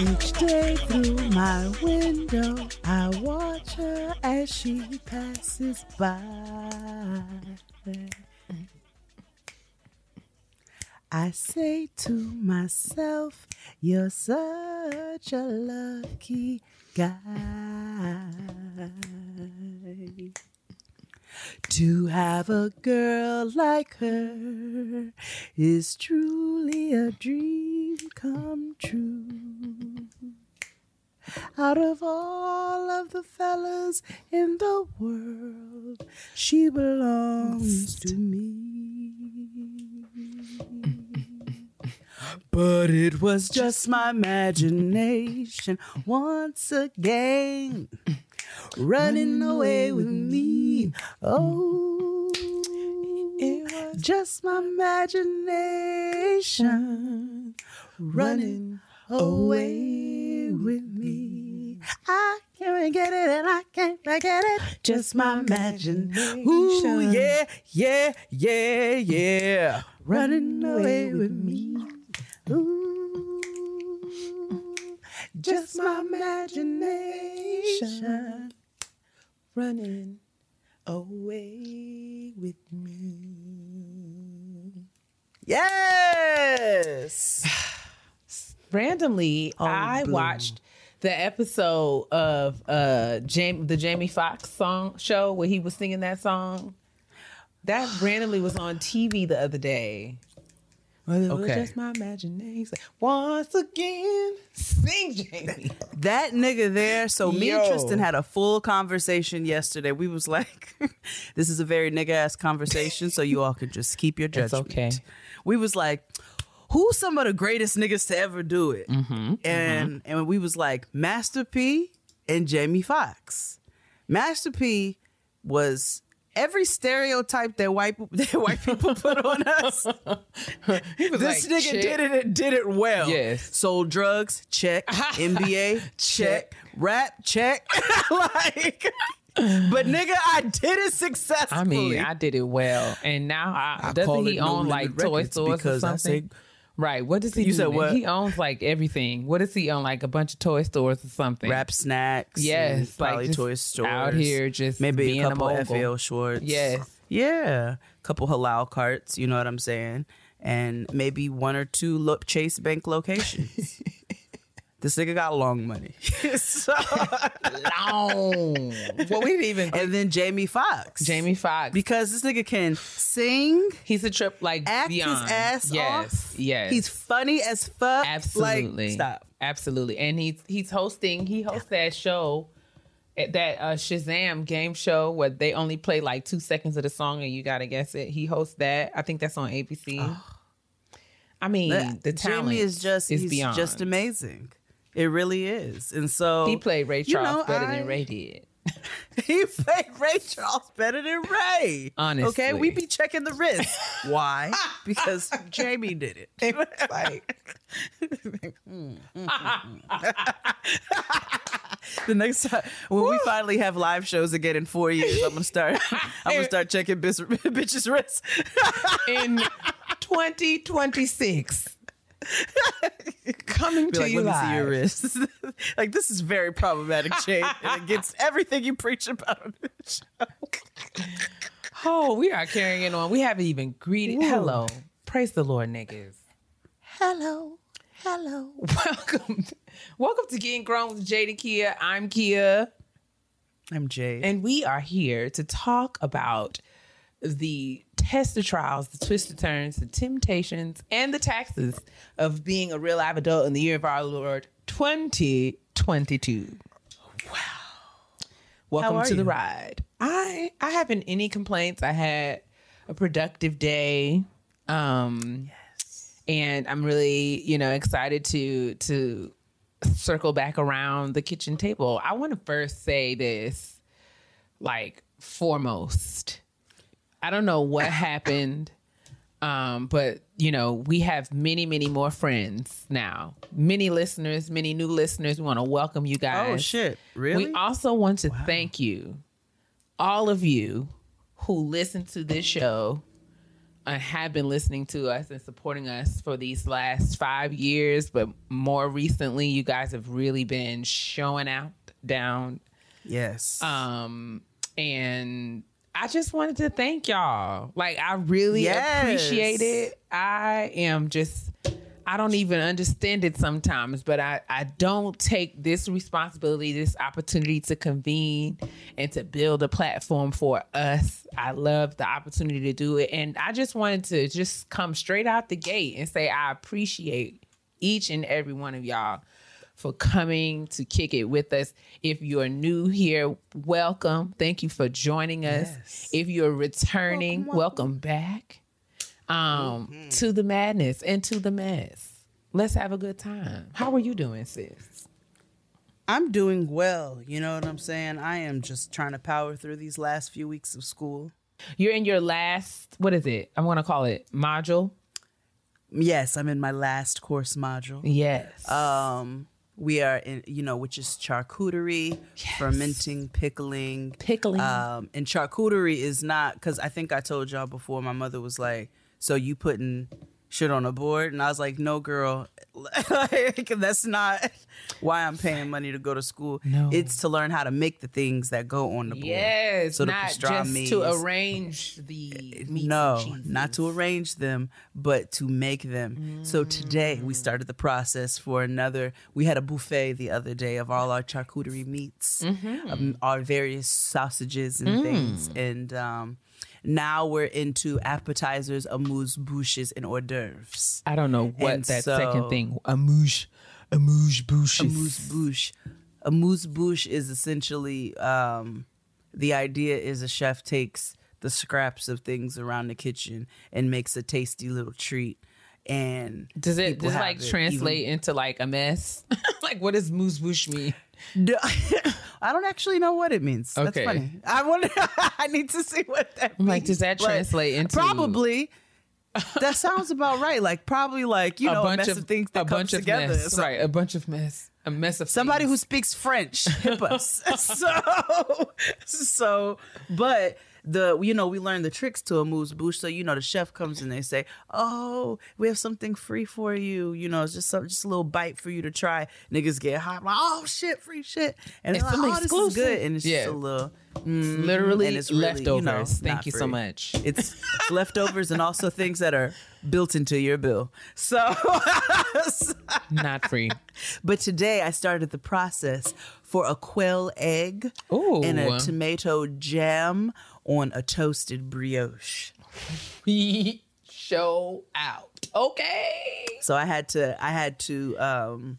Each day through my window, I watch her as she passes by. I say to myself, You're such a lucky guy. To have a girl like her is truly a dream come true. Out of all of the fellas in the world, she belongs to me. But it was just my imagination once again running away with me. Oh, it was just my imagination running away with me. I can't get it and I can't forget it. Just my imagination. Ooh, yeah, yeah, yeah, yeah. Running away with me. Ooh, just my imagination running away with me. Yes. randomly Oh, I boom. watched the episode of uh Jamie the Jamie Foxx song show where he was singing that song. That randomly was on TV the other day. Well, it was Okay. just my imagination. Once again, sing Jamie. That nigga there. So me and Tristan had a full conversation yesterday. We was like, this is a very nigga ass conversation, so you all can just keep your It's judgment. okay. We was like, who's some of the greatest niggas to ever do it? Mm-hmm, and and we was like Master P and Jamie Foxx. Master P was every stereotype that white that white people put on us. This like, nigga chick. did it did it well. Yes. Sold drugs, check. NBA, check. Rap, check. like, but nigga, I did it successfully. I mean, I did it well, and now I, I doesn't he own like toy stores or something? Right. What does he You do? said what? He owns like everything. What does he own? Like a bunch of toy stores or something? rap snacks. Yes, probably like just toy stores out here just maybe a a couple mogul. FL shorts. Yes. yeah, A couple halal carts. You know what I'm saying? And maybe one or two lo- Chase Bank locations. this nigga got long money. So- Long. well, we didn't even. and then Jamie Foxx. Jamie Foxx. because this nigga can sing, He's a trip like act beyond. his ass yes, off. Yes, He's funny as fuck. absolutely Like, stop. Absolutely, and he's he's hosting. He hosts that show, eh, that uh, Shazam game show where they only play like two seconds of the song and you gotta guess it. He hosts that. I think that's on ABC. I mean, That- the talent Jamie is just is he's beyond. just amazing. It really is. And so He played Ray you Charles know, better I- than Ray did. he played Ray Charles better than Ray. Honestly. Okay, we be checking the wrist. Why? Because Jamie did it. like, mm, mm, mm. The next time when we finally have live shows again in four years, I'm gonna start. I'm gonna start checking bis- bitches' wrists. in 2026. Coming to like, you let me see your live. wrist. like this is very problematic, Jade, and it gets everything you preach about on this show. Oh, we are carrying it on. We haven't even greeted. Hello. Praise the Lord, niggas. Hello, hello. Welcome. Welcome to Getting Grown with Jade and Keia. I'm Keia. I'm Jade. And we are here to talk about the test the trials, the twists, the turns, the temptations, and the taxes of being a real live adult in the year of our Lord 2022. Wow. Welcome to the ride. I I haven't any complaints. I had a productive day. Um and I'm really, you know, excited to to circle back around the kitchen table. I want to first say this like foremost. I don't know what happened um but you know, we have many many more friends now. Many listeners, many new listeners. We want to welcome you guys. oh shit! Really? We also want to thank you, all of you who listen to this show and have been listening to us and supporting us for these last five years. But more recently, you guys have really been showing out down. yes. Um, and I just wanted to thank y'all. Like, I really Yes. appreciate it. I am just. I don't even understand it sometimes, but I, I don't take this responsibility, this opportunity to convene and to build a platform for us. I love the opportunity to do it. And I just wanted to just come straight out the gate and say I appreciate each and every one of y'all for coming to kick it with us. If you're new here, welcome. Thank you for joining us. Yes. If you're returning, welcome, back um to the madness and to the mess. Let's have a good time. How are you doing, sis? I'm doing well. You know what I'm saying? I am just trying to power through these last few weeks of school. You're in your last what is it? I'm gonna call it module. Yes, I'm in my last course module. Yes. Um, we are in, you know, which is charcuterie, fermenting, pickling, Pickling. Um, and charcuterie is not because I think I told y'all before. My mother was like, "So you putting shit on a board?" And I was like, "No, girl, like, that's not why I'm paying money to go to school. No. It's to learn how to make the things that go on the board. yes. So the not just to arrange the meats no, and not to arrange them, but to make them. So today we started the process for another. We had a buffet the other day of all our charcuterie meats, um, our various sausages and things, and um, now we're into appetizers, amuse bouches, and hors d'oeuvres. I don't know what And that so- second thing. Amuse, amuse bouche. Amuse bouche. Amuse bouche is essentially um, the idea is a chef takes the scraps of things around the kitchen and makes a tasty little treat. And Does it does like it translate into like a mess? like what does moose bouche mean? I don't actually know what it means. That's Okay. funny. I wonder. I need to see what that. I'm like, does that But translate into- probably? that sounds about right. Like probably like you know a, mess of, things that a bunch of together. mess, So- right? A bunch of mess, a mess of somebody who speaks French hip us. so, so, but the you know we learn the tricks to a moose bouche. So you know the chef comes and they say, "Oh, we have something free for you. You know, it's just some, just a little bite for you to try." Niggas get hot, like, "Oh shit, free shit!" And It's like, "Oh, this is good," and it's Yeah. just a little. Mhm, literally and it's really, leftovers. you know, Thank you so much. It's, it's leftovers and also things that are built into your bill. So. Not free. But today I started the process for a quail egg Ooh. and a tomato jam on a toasted brioche. We show out. Okay. So I had to I had to um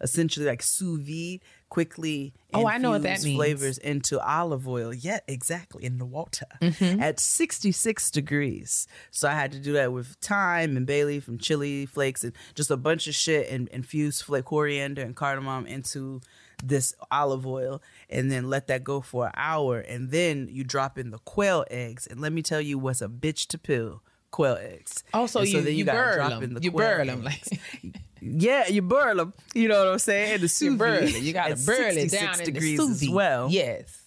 essentially like sous vide quickly Oh, I know what that means. flavors into olive oil. Yeah, exactly, in the water Mm-hmm. at 66 degrees. So I had to do that with thyme and bay leaf and chili flakes and just a bunch of shit and infuse fla- coriander and cardamom into this olive oil and then let that go for an hour and then you drop in the quail eggs and let me tell you what's a bitch to peel quail eggs. So And you- then you gotta burn drop them. in the You quail burn them, like- Yeah, you burn them. You know what I'm saying? And the sous You burn vide it. You gotta burn it 66 down in the sous vide. well. Yes.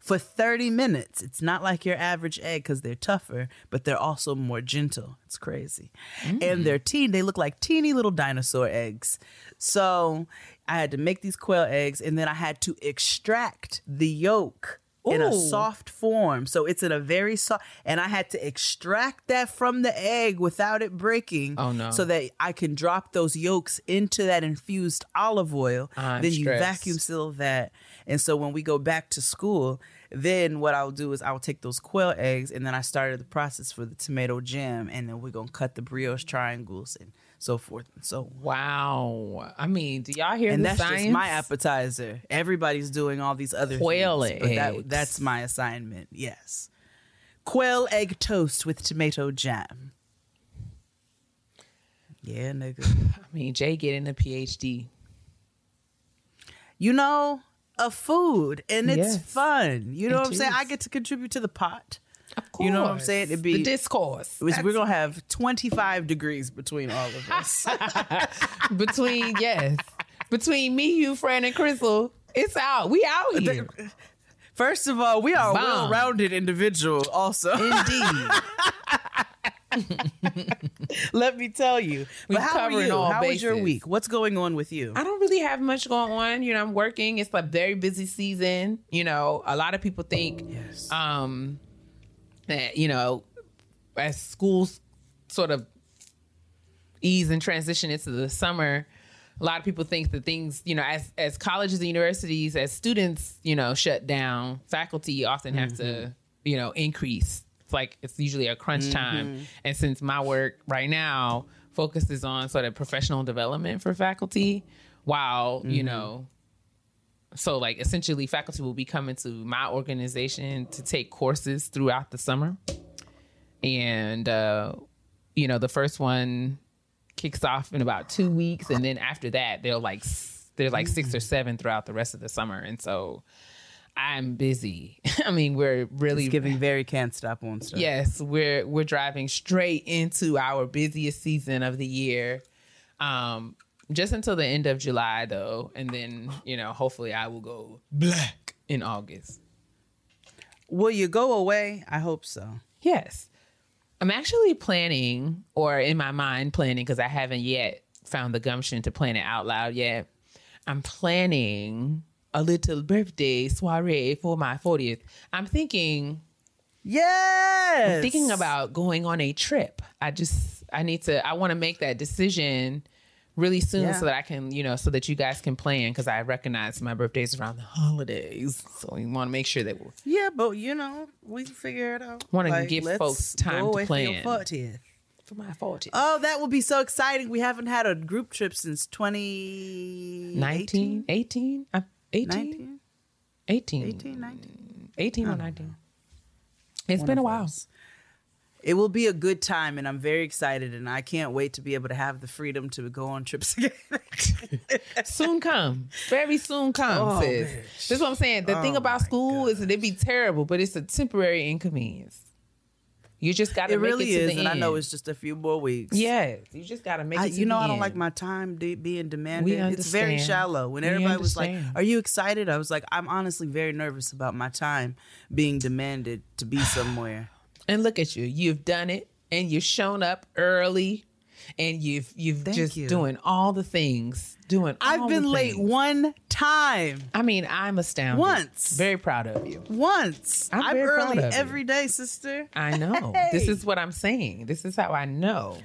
for 30 minutes. It's not like your average egg because they're tougher, but they're also more gentle. It's crazy. And mm. they're teen, they look like teeny little dinosaur eggs. So I had to make these quail eggs and then I had to extract the yolk in a soft form. So it's in a very soft, and I had to extract that from the egg without it breaking. Oh, no. So that I can drop those yolks into that infused olive oil. I'm then you stressed. vacuum seal that. And so when we go back to school, then what I'll do is I'll take those quail eggs and then I started the process for the tomato jam. And then we're going to cut the brioche triangles and so forth and so on. Wow. I mean, do y'all hear And the that's science? just my appetizer. Everybody's doing all these other Quail things, but that, eggs. that's my assignment. Yes, quail egg toast with tomato jam. Yeah, nigga. I mean, Jay getting a PhD. You know, a food, and it's Yes. fun. You know It what I'm saying? I get to contribute to the pot. Of You know what I'm saying? It'd be- the discourse was- we're gonna have 25 degrees between all of us. between yes, between me, you, Fran, and Crystal. It's out. We out here. First of all, we are a Bomb. well-rounded individual. Also, Indeed. let me tell you. We But how are you? all How was your week? What's going on with you? I don't really have much going on. You know, I'm working. It's a very busy season. You know, a lot of people think Yes. um that, you know, as schools sort of ease and transition into the summer, a lot of people think that things, you know, as as colleges and universities, as students, you know, shut down, faculty often have to, mm-hmm. you know, increase. It's like it's usually a crunch mm-hmm. time. And since my work right now focuses on sort of professional development for faculty, while, you mm-hmm. know, so like essentially faculty will be coming to my organization to take courses throughout the summer. And uh, you know, the first one kicks off in about two weeks, and then after that, they're like they're like six or seven throughout the rest of the summer, and so I'm busy. I mean, we're really It's giving very can't stop on stuff. Yes, we're we're driving straight into our busiest season of the year. Um just until the end of July though, and then, you know, hopefully I will go black in August. Will you go away? I hope so. Yes. I'm actually planning or in my mind planning because I haven't yet found the gumption to plan it out loud yet. I'm planning a little birthday soiree for my 40th. I'm thinking Yes. thinking about going on a trip. I just I need to I want to make that decision really soon Yeah. so that I can, you know, so that you guys can plan because I recognize my birthday's around the holidays. So we want to make sure that we Yeah, but you know, we can figure it out. Wanna give folks time to for plan. 40th. for my 40. Oh, that will be so exciting. We haven't had a group trip since 20 19, 18, uh, 18, 19, 18, 18, 19. 18 or 19. It's been a while. It will be a good time, and I'm very excited, and I can't wait to be able to have the freedom to go on trips again. soon come. Very soon come, Oh, sis. bitch. That's what I'm saying. The thing Oh, about my school is that it be terrible, but it's a temporary inconvenience. You just got to it make really it to is, the and end. I know it's just a few more weeks. Yes, you just got to make it you know, I don't like my time de- being demanded. We It's very shallow. When We everybody was like, "Are you excited?" I was like, "I'm honestly very nervous about my time being demanded to be somewhere." And look at you. You've done it and you've shown up early and you've you've Thank just you. doing all the things. Doing I've been late one time. I mean, I'm astounded. Once. Very proud of you. Once. I'm I'm, early you. every day, sister. I know. This is what I'm saying. This is how I know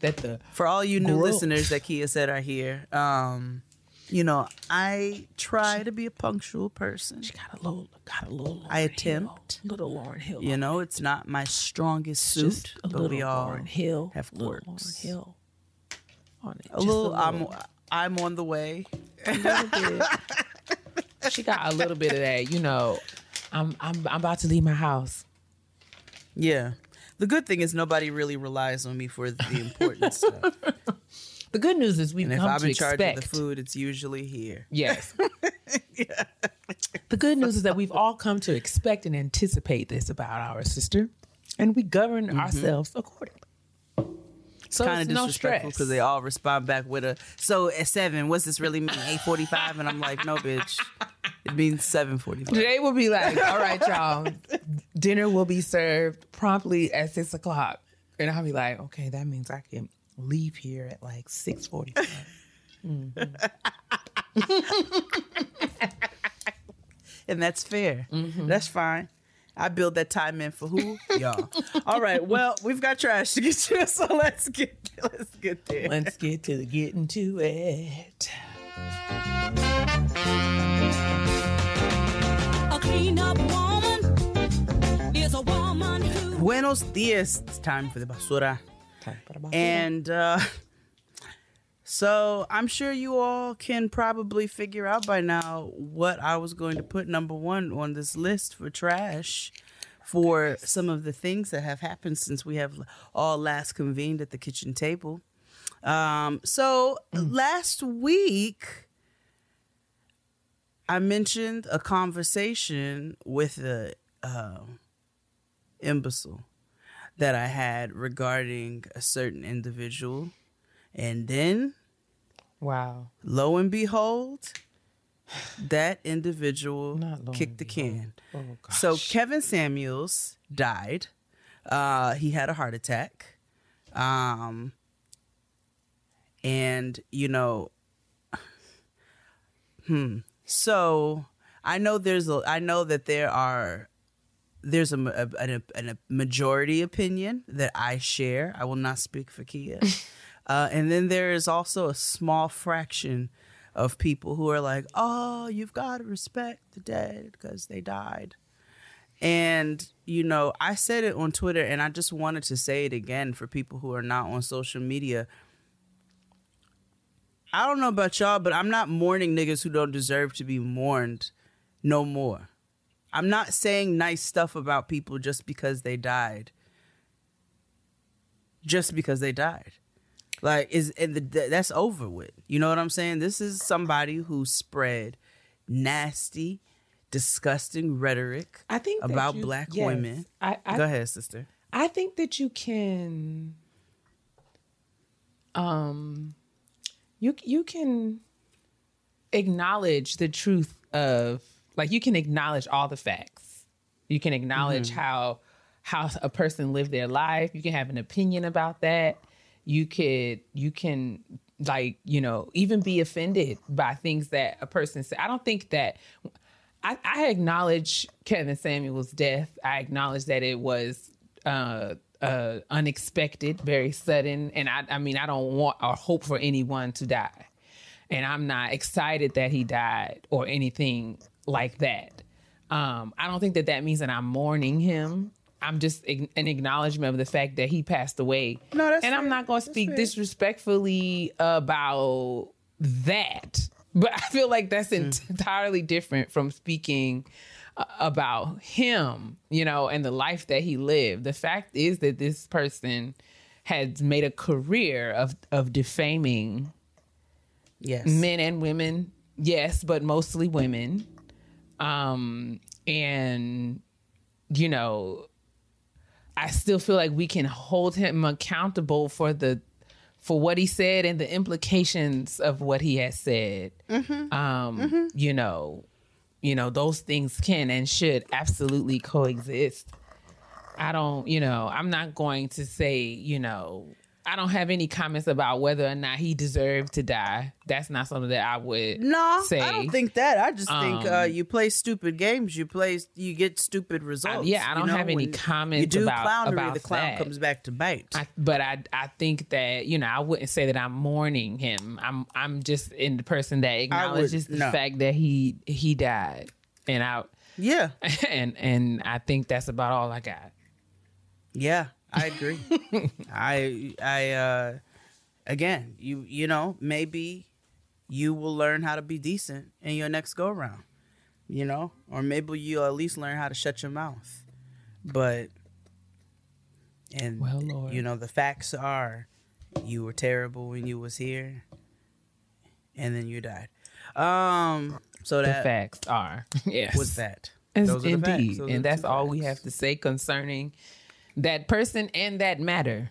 that the For all you new Growth. listeners that Keia said are here, um, you know, I try to be a punctual person. she got a little got a little Lauryn I Hill, attempt. little Lauryn Hill. You know, it's not my strongest suit, just a but little we all Lauryn Hill, have little quirks. Lauryn Hill on it. A Just little, I'm. I'm on the way. she got a little bit of that. You know, I'm I'm I'm about to leave my house. Yeah. The good thing is nobody really relies on me for the important stuff. The good news is we've And if come I'm to in charge expect. of the food, it's usually here. Yes. The good news is that we've all come to expect and anticipate this about our sister, and we govern mm-hmm. ourselves accordingly. So kind of disrespectful because they all respond back with a so at seven what's this really mean 8.45 and i'm like no bitch It means seven forty five. Jay will be like, "All right, y'all, dinner will be served promptly at six o'clock," and I'll be like, "Okay, that means I can leave here at like six forty-five. Mm-hmm. and that's fair. Mm-hmm. That's fine. I build that time in for who? Y'all. All right. Well, we've got trash to get to, so let's get let's get there. Let's get to the getting to it." Clean up woman is a woman who Buenos dias. It's time for the basura. And uh, so I'm sure you all can probably figure out by now what I was going to put number one on this list for trash for some of the things that have happened since we have all last convened at the kitchen table. Um, so last week, I mentioned a conversation with a uh, imbecile that I had regarding a certain individual. And then, Wow. lo and behold, that individual kicked the and can. Oh. So Kevin Samuels died. Uh, he had a heart attack. Um, and, you know, hmm. So I know there's a, I know that there are, there's a, a, a, a majority opinion that I share. I will not speak for Kia. uh, and then there is also a small fraction of people who are like, oh, you've got to respect the dead because they died. And, you know, I said it on Twitter and I just wanted to say it again for people who are not on social media. I don't know about y'all, but I'm not mourning niggas who don't deserve to be mourned no more. I'm not saying nice stuff about people just because they died. Just because they died. Like is and the, that's over with. You know what I'm saying? This is somebody who spread nasty, disgusting rhetoric I think about you- black yes. women. I, I Go ahead, sister. I think that you can um you you can acknowledge the truth of like you can acknowledge all the facts. You can acknowledge how how a person lived their life. You can have an opinion about that. You could you can like, you know, even be offended by things that a person said. I don't think that I, I acknowledge Kevin Samuel's death. I acknowledge that it was uh, uh, unexpected, very sudden, and I, I mean, I don't want or hope for anyone to die, and I'm not excited that he died or anything like that. Um, I don't think that that means that I'm mourning him. I'm just ag- an acknowledgement of the fact that he passed away. No, that's and I'm not going to speak fair. disrespectfully about that. But I feel like that's Mm. entirely different from speaking uh, about him, you know, and the life that he lived. The fact is that this person has made a career of of defaming Yes. men and women, yes, but mostly women. Um, and you know, I still feel like we can hold him accountable for the for what he said and the implications of what he has said. Um, you know, you know, those things can and should absolutely coexist. I don't, you know, I'm not going to say, you know, I don't have any comments about whether or not he deserved to die. That's not something that I would No, say. I don't think that. I just think uh, Um, you play stupid games. You play, you get stupid results. yeah, I don't know? have any comments You do about- clownery, about the clown that. comes back to bite. I, but I I think that you know I wouldn't say that I'm mourning him. I'm I'm just in the person that acknowledges the no. fact that he he died, and I yeah, and and I think that's about all I got. yeah, I agree. I, I, uh, again, you, you know, maybe you will learn how to be decent in your next go around. You know, or maybe you'll at least learn how to shut your mouth. But, and Well, Lord. you know, the facts are, you were terrible when you was here, and then you died. Um, so that The facts are yes, was that. Yes, Those are the facts. indeed, Those are the and that's two all we have to say concerning that person and that matter,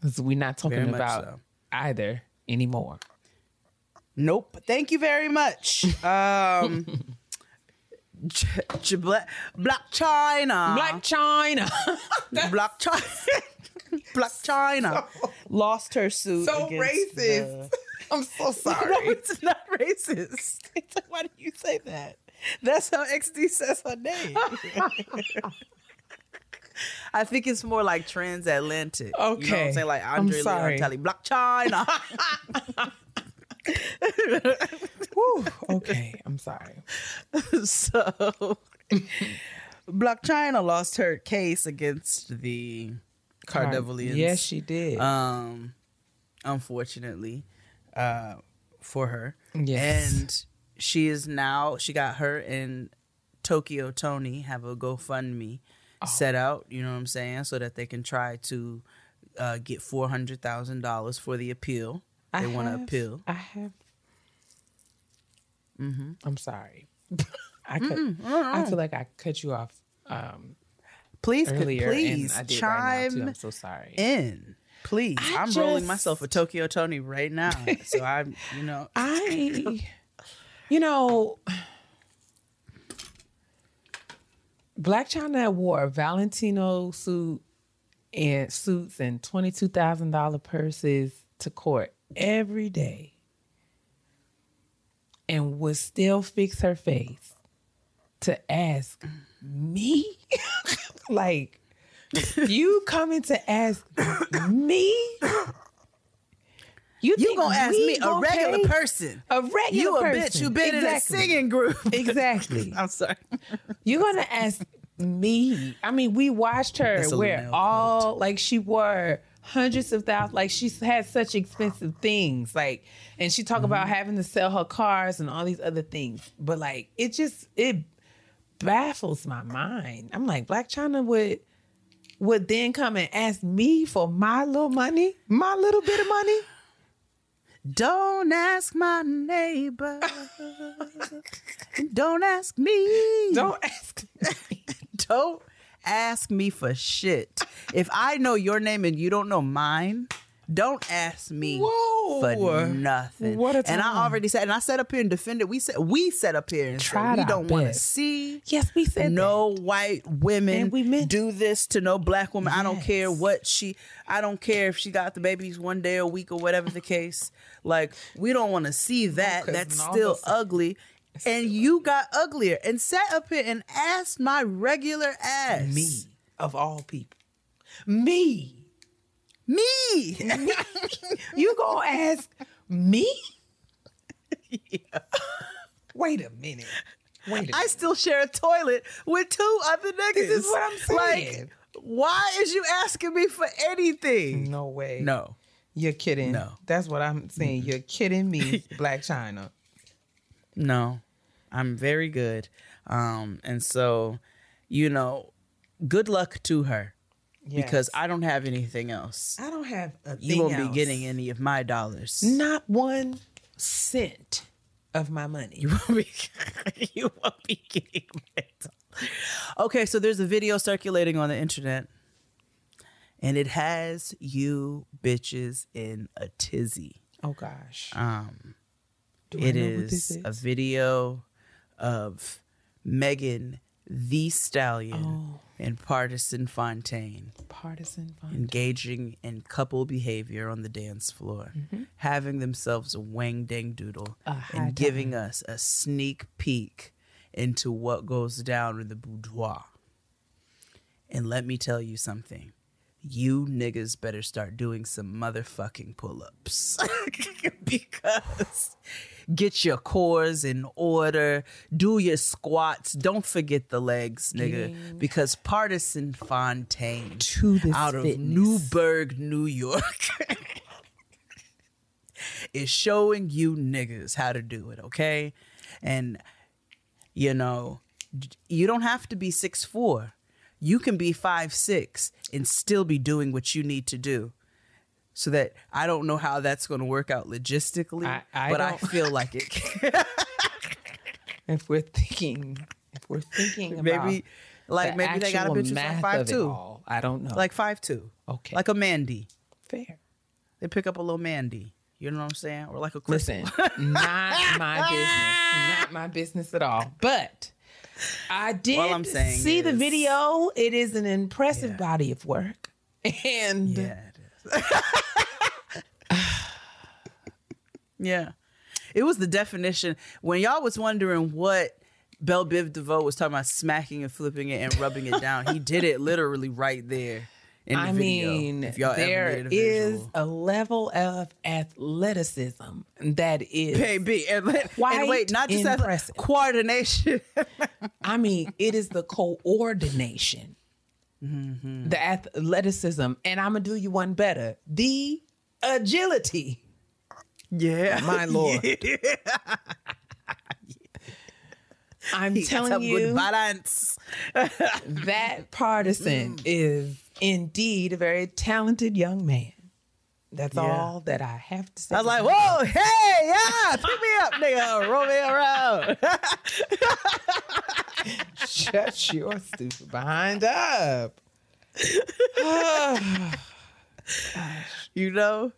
because we're not talking about so. either anymore. Nope. Thank you very much. Um, Ch- Ch- Black, Blac Chyna. Blac Chyna. Blac Chyna. Blac Chyna lost her suit. so racist. the- I'm so sorry. No, sorry. it's not racist. It's like, why do you say that? That's how XD says her name. I think it's more like transatlantic. You know what Okay. I'm saying? Like Andre sorry. Blac Chyna. Whew. Okay, I'm sorry. so Blac Chyna lost her case against the Cardevilians. Yes, she did. um unfortunately uh for her Yes. and she is now she got her and Tokyo Toni have a gofundme Oh. set out you know what i'm saying so that they can try to uh, get $400000 for the appeal they want to appeal I have. Mm-hmm. I'm sorry. I could. I feel like I cut you off um, please earlier, please did right chime I'm so sorry. in please I i'm rolling myself a Tokyo Toni right now so i'm you know I, you know, Blac Chyna wore a Valentino suit and suits and twenty two thousand dollar purses to court every day, and would still fix her face to ask me, like, you coming to ask me? You, you gonna ask me a gonna regular pay? person A regular you a person. bitch you been in a singing group Exactly. i'm sorry You're gonna ask me. I mean, we watched her a wear all like she wore hundreds of thousands. Like she had such expensive things. Like, and she talk Mm-hmm. about having to sell her cars and all these other things. But like, it just it baffles my mind. I'm like, Blac Chyna would would then come and ask me for my little money, my little bit of money. Don't ask my neighbor. Don't ask me. Don't ask me. Don't ask me for shit. If I know your name and you don't know mine, don't ask me Whoa. for nothing. What a And I already said, and I sat up here and defended. We said we set up here and Tried said we don't want to see. Yes, we said no white women And we meant do this to no black woman. I don't care what she. I don't care if she got the babies one day a week or whatever the case. Like we don't want to see that. 'cause That's still ugly. And you got uglier and sat up here and asked my regular ass. me of all people. Me. Me. You gonna ask me? Yeah. Wait a minute. Wait a minute. I still share a toilet with two other niggas. This is what I'm saying. Like, why is you asking me for anything? no way. No. You're kidding. No. That's what I'm saying. You're kidding me, Blac Chyna. No, I'm very good. Um, and so, you know, good luck to her because I don't have anything else. I don't have a You won't else. be getting any of my dollars. not one cent of my money. You won't be, you won't be getting my dollars. Okay, so there's a video circulating on the internet, and it has you bitches in a tizzy. Oh gosh. Um, Do I It this is a video of Megan Thee Stallion Oh. and Pardison Fontaine partisan fun. engaging in couple behavior on the dance floor, having themselves a wang dang doodle, and giving us a sneak peek into what goes down in the boudoir. And let me tell you something. You niggas better start doing some motherfucking pull ups. because get your cores in order, do your squats. Don't forget the legs, nigga. Because Pardison Fontaine To this out of fitness. Newburgh, New York. is showing you niggas how to do it, okay? And you know, you don't have to be six four. You can be five six and still be doing what you need to do. So that I don't know how that's going to work out logistically, I- I but I feel like it. Can. If we're thinking, if we're thinking about maybe, like the maybe they got a bitch like five two all, I don't know. like five two, okay, like a Mandy. fair. They pick up a little Mandy. You know what I'm saying? Or like a Crystal. Listen, not my business. Not my business at all. But I did All I'm saying see the video. It is an impressive body of work. And Yeah, it is. yeah. It was the definition. When y'all was wondering what Belle Biv DeVoe was talking about smacking and flipping it and rubbing it down, he did it literally right there in the I video. mean, if y'all there ever a is visual. a level of athleticism that is Baby, and, and wait, not just impressive. coordination. I mean, it is the coordination, Mm-hmm. the athleticism, and I'm gonna do you one better: the agility. yeah, My lord, I'm He telling you good balance. that Pardison is indeed a very talented young man. That's Yeah. all that I have to say. I was like, whoa, hey, yeah, pick me up, nigga, roll me around. shut your stupid behind up. You know,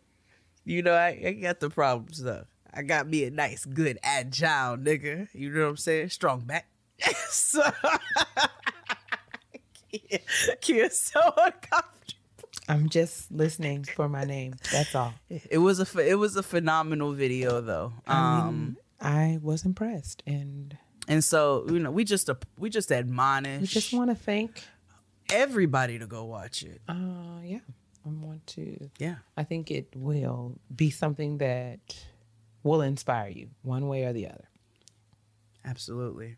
you know, I, I got the problems though. I got me a nice, good, agile nigga. You know what I'm saying? Strong back. so, Keia, Keia's so uncomfortable. I'm just listening for my name. That's all. It was a it was a phenomenal video though. Um, I was impressed, and and so you know, we just uh, we just admonish we just want to thank. everybody to go watch it. Uh, yeah, I want to. Yeah. I think it will be something that will inspire you one way or the other. Absolutely.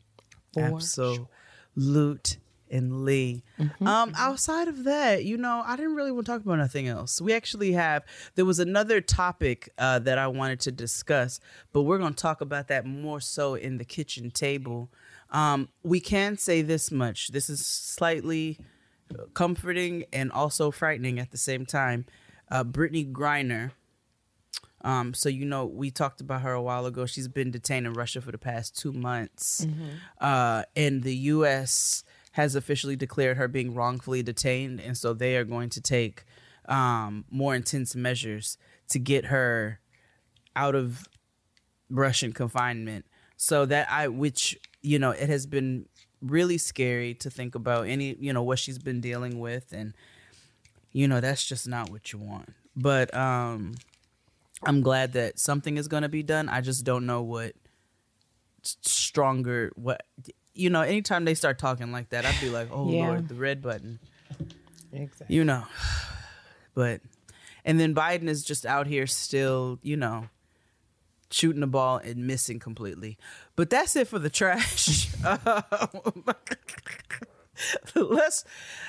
For Absolute and Lee. um, outside of that, you know, I didn't really want to talk about nothing else. We actually have there was another topic uh, that I wanted to discuss, but we're going to talk about that more so in the kitchen table. Um, we can say this much: this is slightly comforting and also frightening at the same time. Uh, Brittney Griner. Um, so you know, we talked about her a while ago. She's been detained in Russia for the past two months, uh, and the U.S. has officially declared her being wrongfully detained, and so they are going to take um, more intense measures to get her out of Russian confinement. So that I, which you know, it has been really scary to think about any, you know, what she's been dealing with, and you know, that's just not what you want. But um, I'm glad that something is going to be done. I just don't know what stronger what you know. Anytime they start talking like that, I'd be like, oh Yeah. lord, the red button, exactly. you know. But and then Biden is just out here still, you know, shooting the ball and missing completely. But that's it for the trash. Oh let's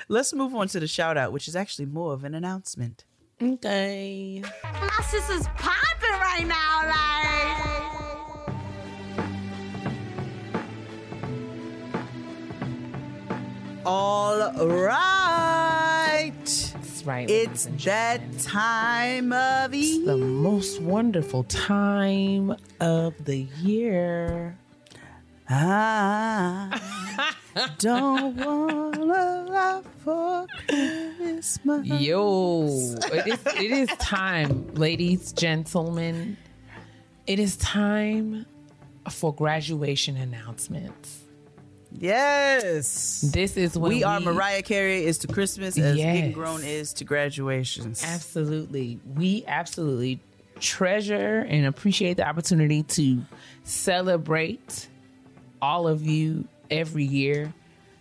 let's move on to the shout out, which is actually more of an announcement. Okay. My sister's popping right now, like. All right. That's right. It's that time of the most wonderful time of the year. I ah. don't wanna laugh for Christmas. Yo, it is it is time, ladies, gentlemen. It is time for graduation announcements. Yes. This is when we, are Mariah Carey is to Christmas as Yes. getting grown is to graduations. Absolutely. We absolutely treasure and appreciate the opportunity to celebrate all of you every year.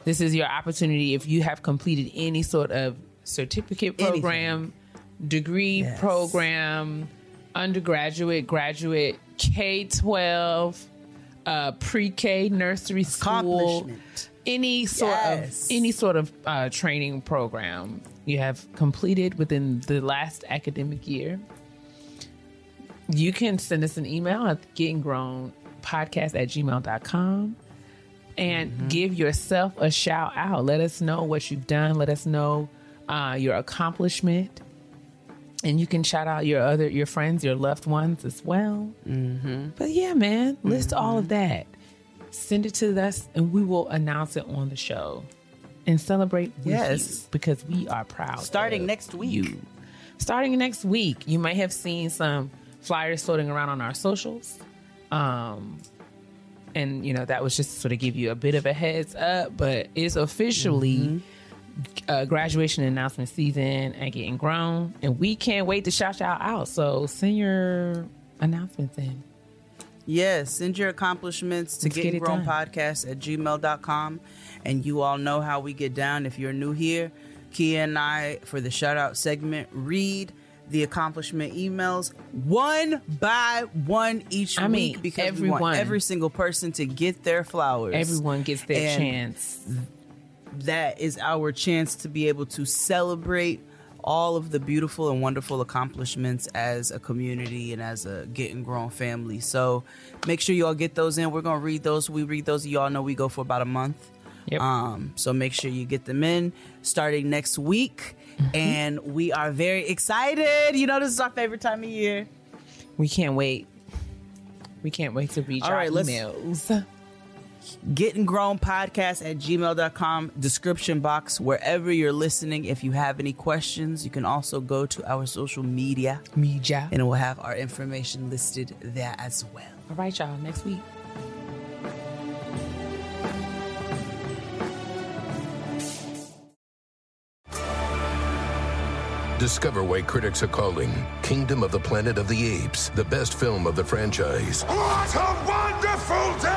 This is your opportunity if you have completed any sort of certificate Anything. program, degree Yes. program, undergraduate, graduate, K 12, uh, pre K, nursery school, any sort Yes. of any sort of uh, training program you have completed within the last academic year, you can send us an email at gettinggrown podcast at gmail.com and give yourself a shout out. Let us know what you've done. Let us know uh, your accomplishment. And you can shout out your other your friends, your loved ones as well. Mm-hmm. But yeah, man, list all of that. Send it to us, and we will announce it on the show and celebrate Yes. you because we are proud. Starting next week. you. Starting next week, you might have seen some flyers floating around on our socials. Um, and you know that was just to sort of give you a bit of a heads up. But it's officially uh, graduation announcement season and getting grown, and we can't wait to shout y'all out. So send your announcements in. Yes, send your accomplishments to Let's get getting it grown done. podcast at gmail.com. And you all know how we get down. If you're new here, Keia and I, for the shout out segment, read the accomplishment emails one by one each I mean, week because we everyone. want every single person to get their flowers. Everyone gets their And chance. That is our chance to be able to celebrate all of the beautiful and wonderful accomplishments as a community and as a getting grown family. So make sure you all get those in. We're gonna read those. We read those. You all know we go for about a month. Yep. Um, so make sure you get them in starting next week. Mm-hmm. And we are very excited. You know, this is our favorite time of year. We can't wait. We can't wait to read All your right, let's- emails. getting grown podcast at gmail.com description box wherever you're listening if you have any questions you can also go to our social media Media. and we'll have our information listed there as well All right, y'all. Next week. Discover why critics are calling Kingdom of the Planet of the Apes the best film of the franchise. What a wonderful day!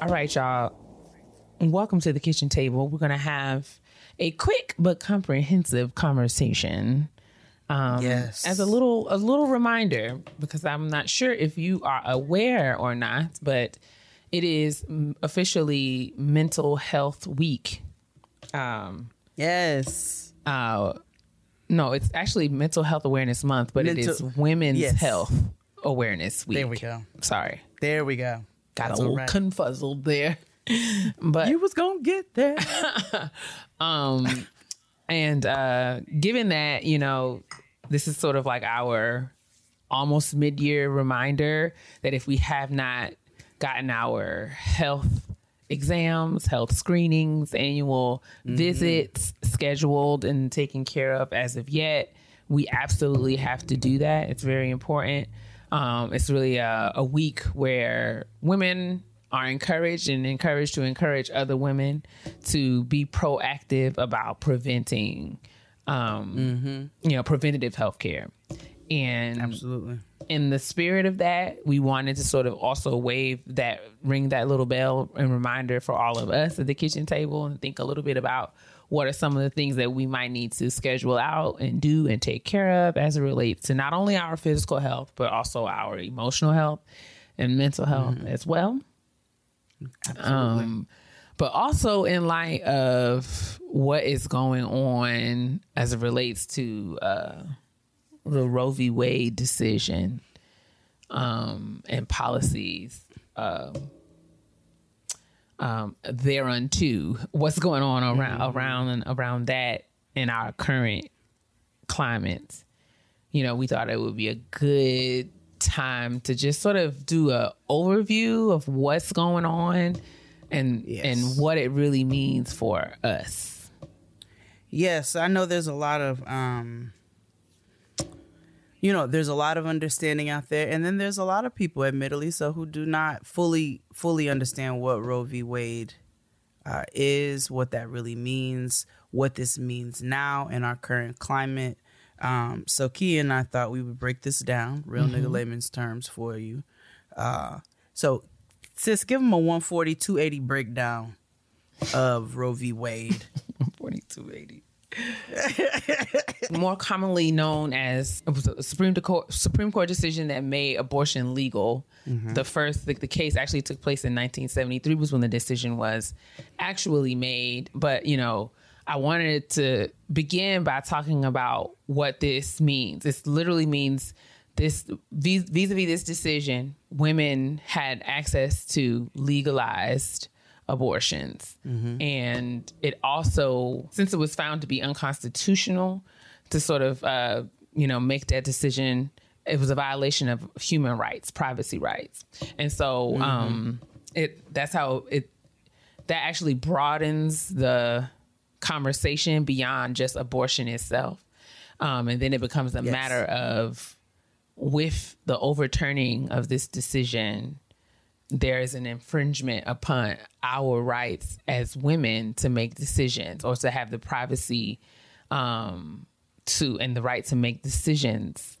All right, y'all. Welcome to the kitchen table. We're going to have a quick but comprehensive conversation. Um, Yes. As a little a little reminder, because I'm not sure if you are aware or not, but it is officially Mental Health Week. Um, yes uh, no, it's actually Mental Health Awareness Month, but it is Women's yes. Health Awareness Week. there we go Sorry, there we go got That's a little right. confuzzled there, but you was gonna get there Um, and uh, given that, you know, this is sort of like our almost mid year reminder that if we have not gotten our health exams, health screenings, annual visits scheduled and taken care of as of yet, we absolutely have to do that. It's very important. Um, it's really a, a week where women are encouraged and encouraged to encourage other women to be proactive about preventing, um, you know, preventative health care. And absolutely in the spirit of that, we wanted to sort of also wave that, ring that little bell and reminder for all of us at the kitchen table and think a little bit about what are some of the things that we might need to schedule out and do and take care of as it relates to not only our physical health, but also our emotional health and mental health as well. Um, but also in light of what is going on as it relates to uh, the Roe v. Wade decision um, and policies um, um, thereunto, what's going on around around and around that in our current climate. You know, we thought it would be a good time to just sort of do a overview of what's going on and and what it really means for us. Yes, I know there's a lot of um you know, there's a lot of understanding out there and then there's a lot of people admittedly so who do not fully fully understand what Roe v. Wade uh, is, what that really means, what this means now in our current climate. Um, so Keia and I thought we would break this down, real nigga layman's terms for you. Uh, so sis, give them a 140, 280 breakdown of Roe v. Wade. 4280. More commonly known as it was a Supreme Court Supreme Court decision that made abortion legal. Mm-hmm. The first the, the case actually took place in 1973 was when the decision was actually made. But you know, I wanted to begin by talking about what this means. This literally means this vis a vis this decision, women had access to legalized abortions. And it also, since it was found to be unconstitutional to sort of, uh, you know, make that decision, it was a violation of human rights, privacy rights. And so um, it that's how it, that actually broadens the conversation beyond just abortion itself. Um, and then it becomes a Yes. matter of with the overturning of this decision, there is an infringement upon our rights as women to make decisions or to have the privacy um, to and the right to make decisions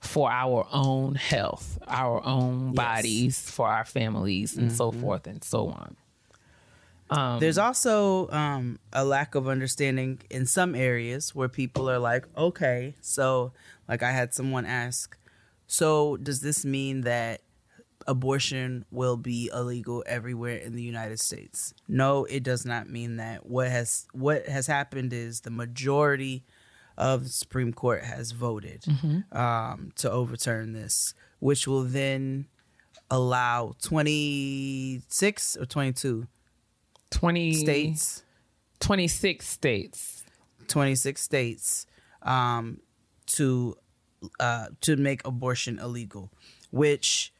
for our own health, our own bodies, for our families, and so forth and so on. Um, There's also um, a lack of understanding in some areas where people are like, okay, so like I had someone ask, so does this mean that abortion will be illegal everywhere in the United States? No, it does not mean that. What has what has happened is the majority of the Supreme Court has voted um, to overturn this, which will then allow 26 or 22 20 states 26 states 26 states um, to uh, to make abortion illegal, which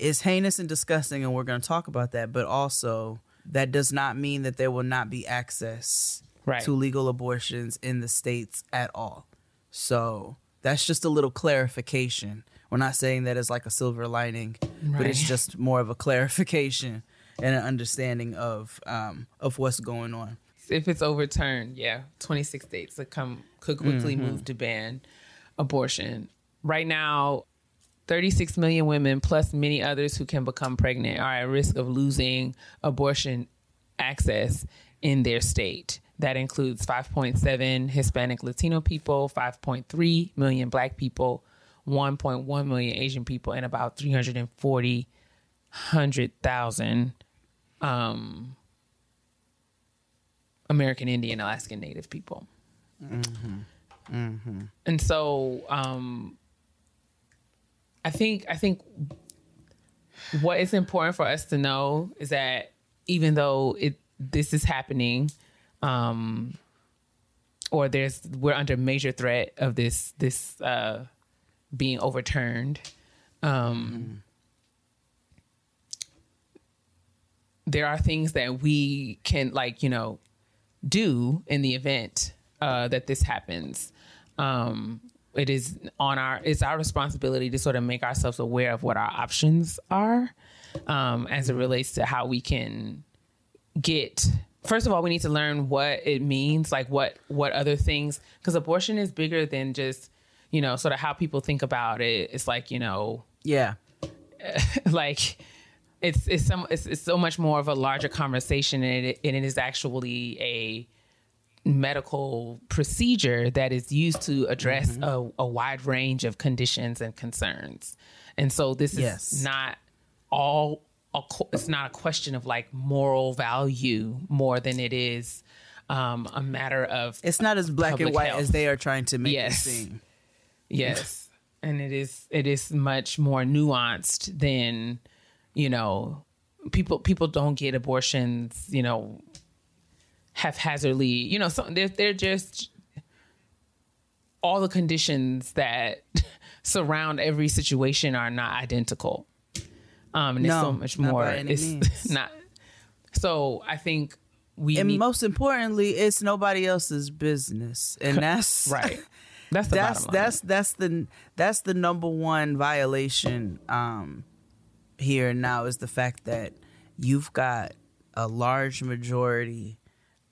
is heinous and disgusting, and we're going to talk about that. But also, that does not mean that there will not be access Right. to legal abortions in the states at all. So that's just a little clarification. We're not saying that as like a silver lining, but it's just more of a clarification and an understanding of um, of what's going on. if it's overturned, yeah, 26 states that come could quickly move to ban abortion. Right now, 36 million women plus many others who can become pregnant are at risk of losing abortion access in their state. That includes 5.7 Hispanic Latino people, 5.3 million black people, 1.1 million Asian people, and about 340 100,000 um, American Indian, Alaskan Native people. Mm-hmm. Mm-hmm. And so, um, I think I think what is important for us to know is that even though it this is happening, um, or there's we're under major threat of this this uh, being overturned. Um, There are things that we can like you know do in the event uh, that this happens. Um, it is on our it's our responsibility to sort of make ourselves aware of what our options are um, as it relates to how we can get first of all we need to learn what it means like what what other things because abortion is bigger than just you know sort of how people think about it it's like you know Yeah. like it's it's some it's, it's so much more of a larger conversation and it, and it is actually a medical procedure that is used to address a, a wide range of conditions and concerns and so this Yes. is not all a, it's not a question of like moral value more than it is um, a matter of It's not as black and white health. as they are trying to make Yes. it seem. Yes. and it is it is much more nuanced than, you know, people people don't get abortions, you know, haphazardly. You know, so they're they're just all the conditions that surround every situation are not identical. Um and No, it's so much more it's means. not so I think we And need most importantly, it's nobody else's business, and that's right. That's the that's that's that's the that's the number one violation um here and now is the fact that you've got a large majority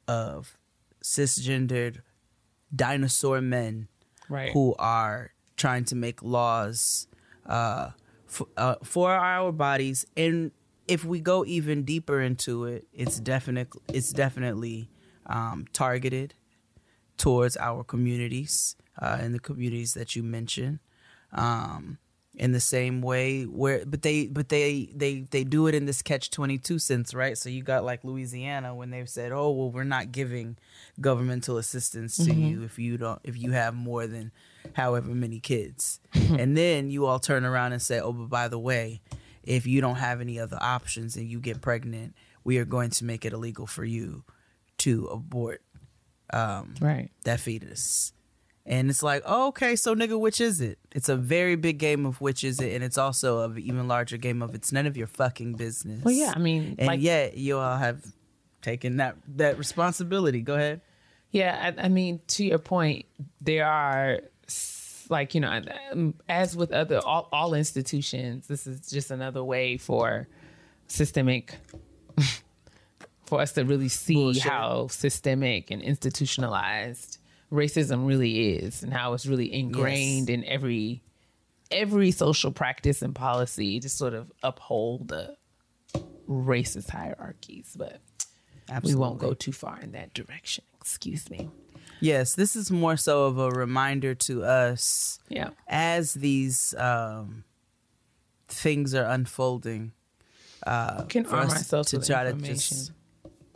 of cisgendered dinosaur men right. who are trying to make laws uh, for, uh, for our bodies and if we go even deeper into it it's definitely it's definitely um, targeted towards our communities uh, and the communities that you mentioned. Um, in the same way where but they but they they they do it in this catch 22 sense right so you got like louisiana when they said oh well we're not giving governmental assistance to you if you don't if you have more than however many kids and then you all turn around and say oh but by the way if you don't have any other options and you get pregnant we are going to make it illegal for you to abort um, Right. that fetus. And it's like, oh, okay, so nigga, which is it? It's a very big game of which is it, and it's also an even larger game of it's none of your fucking business. Well, yeah, I mean, and like- yet you all have taken that that responsibility. Go ahead. Yeah, I, I mean, to your point, there are like you know, um, as with other all, all institutions, this is just another way for systemic for us to really see Bullshit. how systemic and institutionalized racism really is, and how it's really ingrained in every every social practice and policy to sort of uphold the racist hierarchies, but. We won't go too far in that direction. Excuse me. Yes, this is more so of a reminder to us Yeah. as these um, things are unfolding. Uh, can for arm to try to just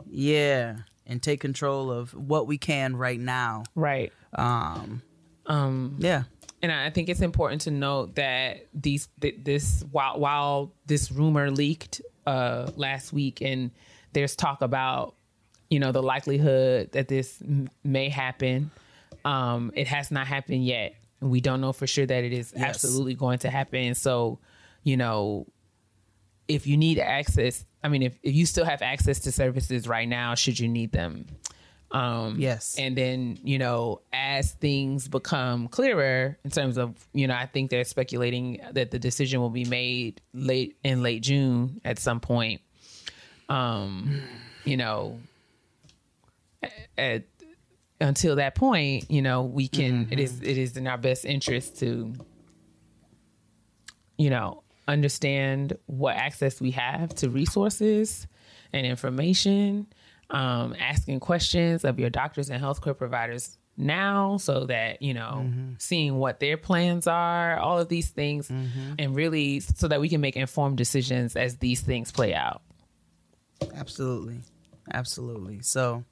yeah, and take control of what we can right now. Right. Um, Um, yeah, and I I think it's important to note that these th- this while while this rumor leaked uh, last week, and there's talk about you know the likelihood that this m- may happen. Um, it has not happened yet, and we don't know for sure that it is Yes. absolutely going to happen. So, you know, if you need access, I mean, if, if you still have access to services right now, should you need them? Um, Yes. And then, you know, as things become clearer in terms of, you know, I think they're speculating that the decision will be made late in late June at some point. Um, you know, at, until that point, you know, we can, it is, it is in our best interest to, you know, understand what access we have to resources and information, um, asking questions of your doctors and healthcare providers now so that, you know, seeing what their plans are, all of these things, and really so that we can make informed decisions as these things play out. Absolutely. Absolutely. So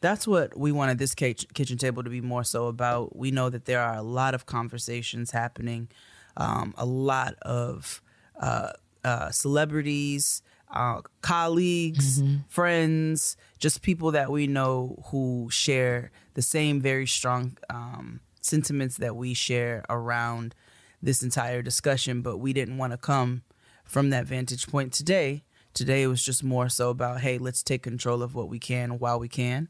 that's what we wanted this kitchen kitchen table to be more so about. We know that there are a lot of conversations happening, um, a lot of uh, uh, celebrities, uh, colleagues, friends, just people that we know who share the same very strong um, sentiments that we share around this entire discussion. But we didn't want to come from that vantage point today. Today it was just more so about, hey, let's take control of what we can while we can,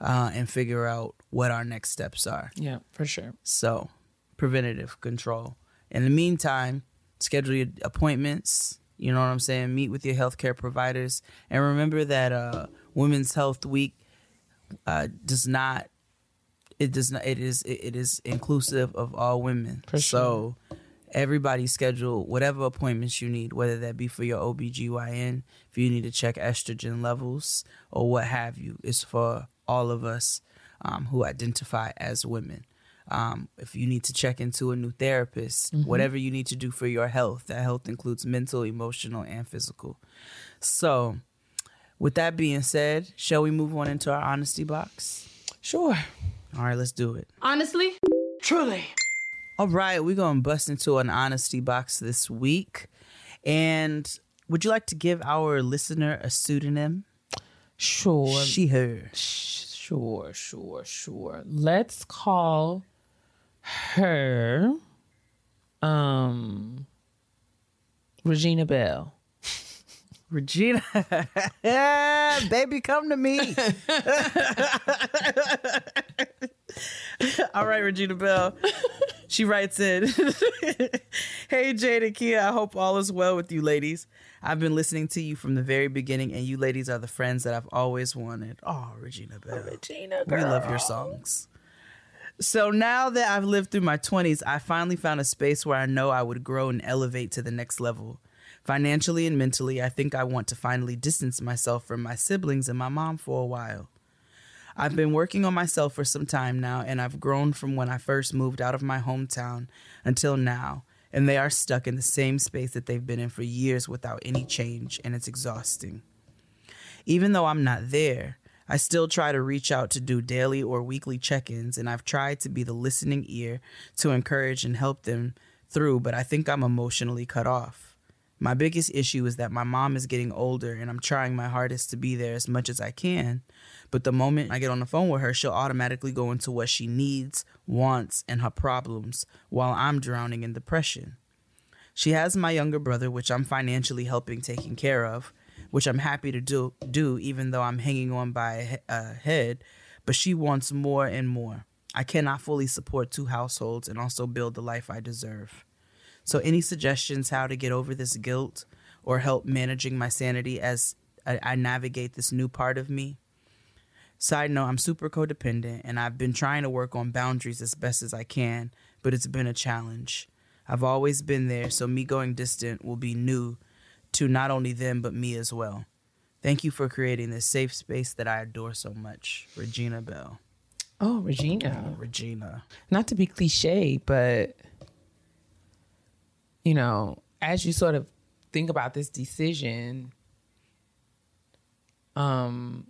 uh, and figure out what our next steps are. Yeah, for sure. So, preventative control. In the meantime, schedule your appointments. You know what I'm saying? Meet with your healthcare providers, and remember that uh, Women's Health Week uh, does not. It does not. It is. It is inclusive of all women. For so, everybody schedule whatever appointments you need, whether that be for your OBGYN, if you need to check estrogen levels or what have you. It's for all of us um, who identify as women. Um, if you need to check into a new therapist, whatever you need to do for your health, that health includes mental, emotional, and physical. So, with that being said, shall we move on into our honesty box? Sure. All right, let's do it. Honestly? Truly. All right, we're going to bust into an honesty box this week. And would you like to give our listener a pseudonym? Sure. She, her. Sure, sure, sure. Let's call her um Regina Belle. Regina. Baby, come to me. All right, Regina Belle. She writes in Hey, Jade and Keia, I hope all is well with you, ladies. I've been listening to you from the very beginning, and you ladies are the friends that I've always wanted. Oh, Regina Belle. Regina We love your songs. So now that I've lived through my 20s, I finally found a space where I know I would grow and elevate to the next level. Financially and mentally, I think I want to finally distance myself from my siblings and my mom for a while. I've been working on myself for some time now, and I've grown from when I first moved out of my hometown until now. And they are stuck in the same space that they've been in for years without any change, and it's exhausting. Even though I'm not there, I still try to reach out to do daily or weekly check ins, and I've tried to be the listening ear to encourage and help them through, but I think I'm emotionally cut off. My biggest issue is that my mom is getting older, and I'm trying my hardest to be there as much as I can. But the moment I get on the phone with her, she'll automatically go into what she needs, wants, and her problems while I'm drowning in depression. She has my younger brother, which I'm financially helping taking care of, which I'm happy to do, do even though I'm hanging on by a head, but she wants more and more. I cannot fully support two households and also build the life I deserve. So, any suggestions how to get over this guilt or help managing my sanity as I, I navigate this new part of me? Side note, I'm super codependent and I've been trying to work on boundaries as best as I can, but it's been a challenge. I've always been there, so me going distant will be new to not only them, but me as well. Thank you for creating this safe space that I adore so much. Regina Belle. Oh, Regina. Regina. Not to be cliche, but you know, as you sort of think about this decision, um,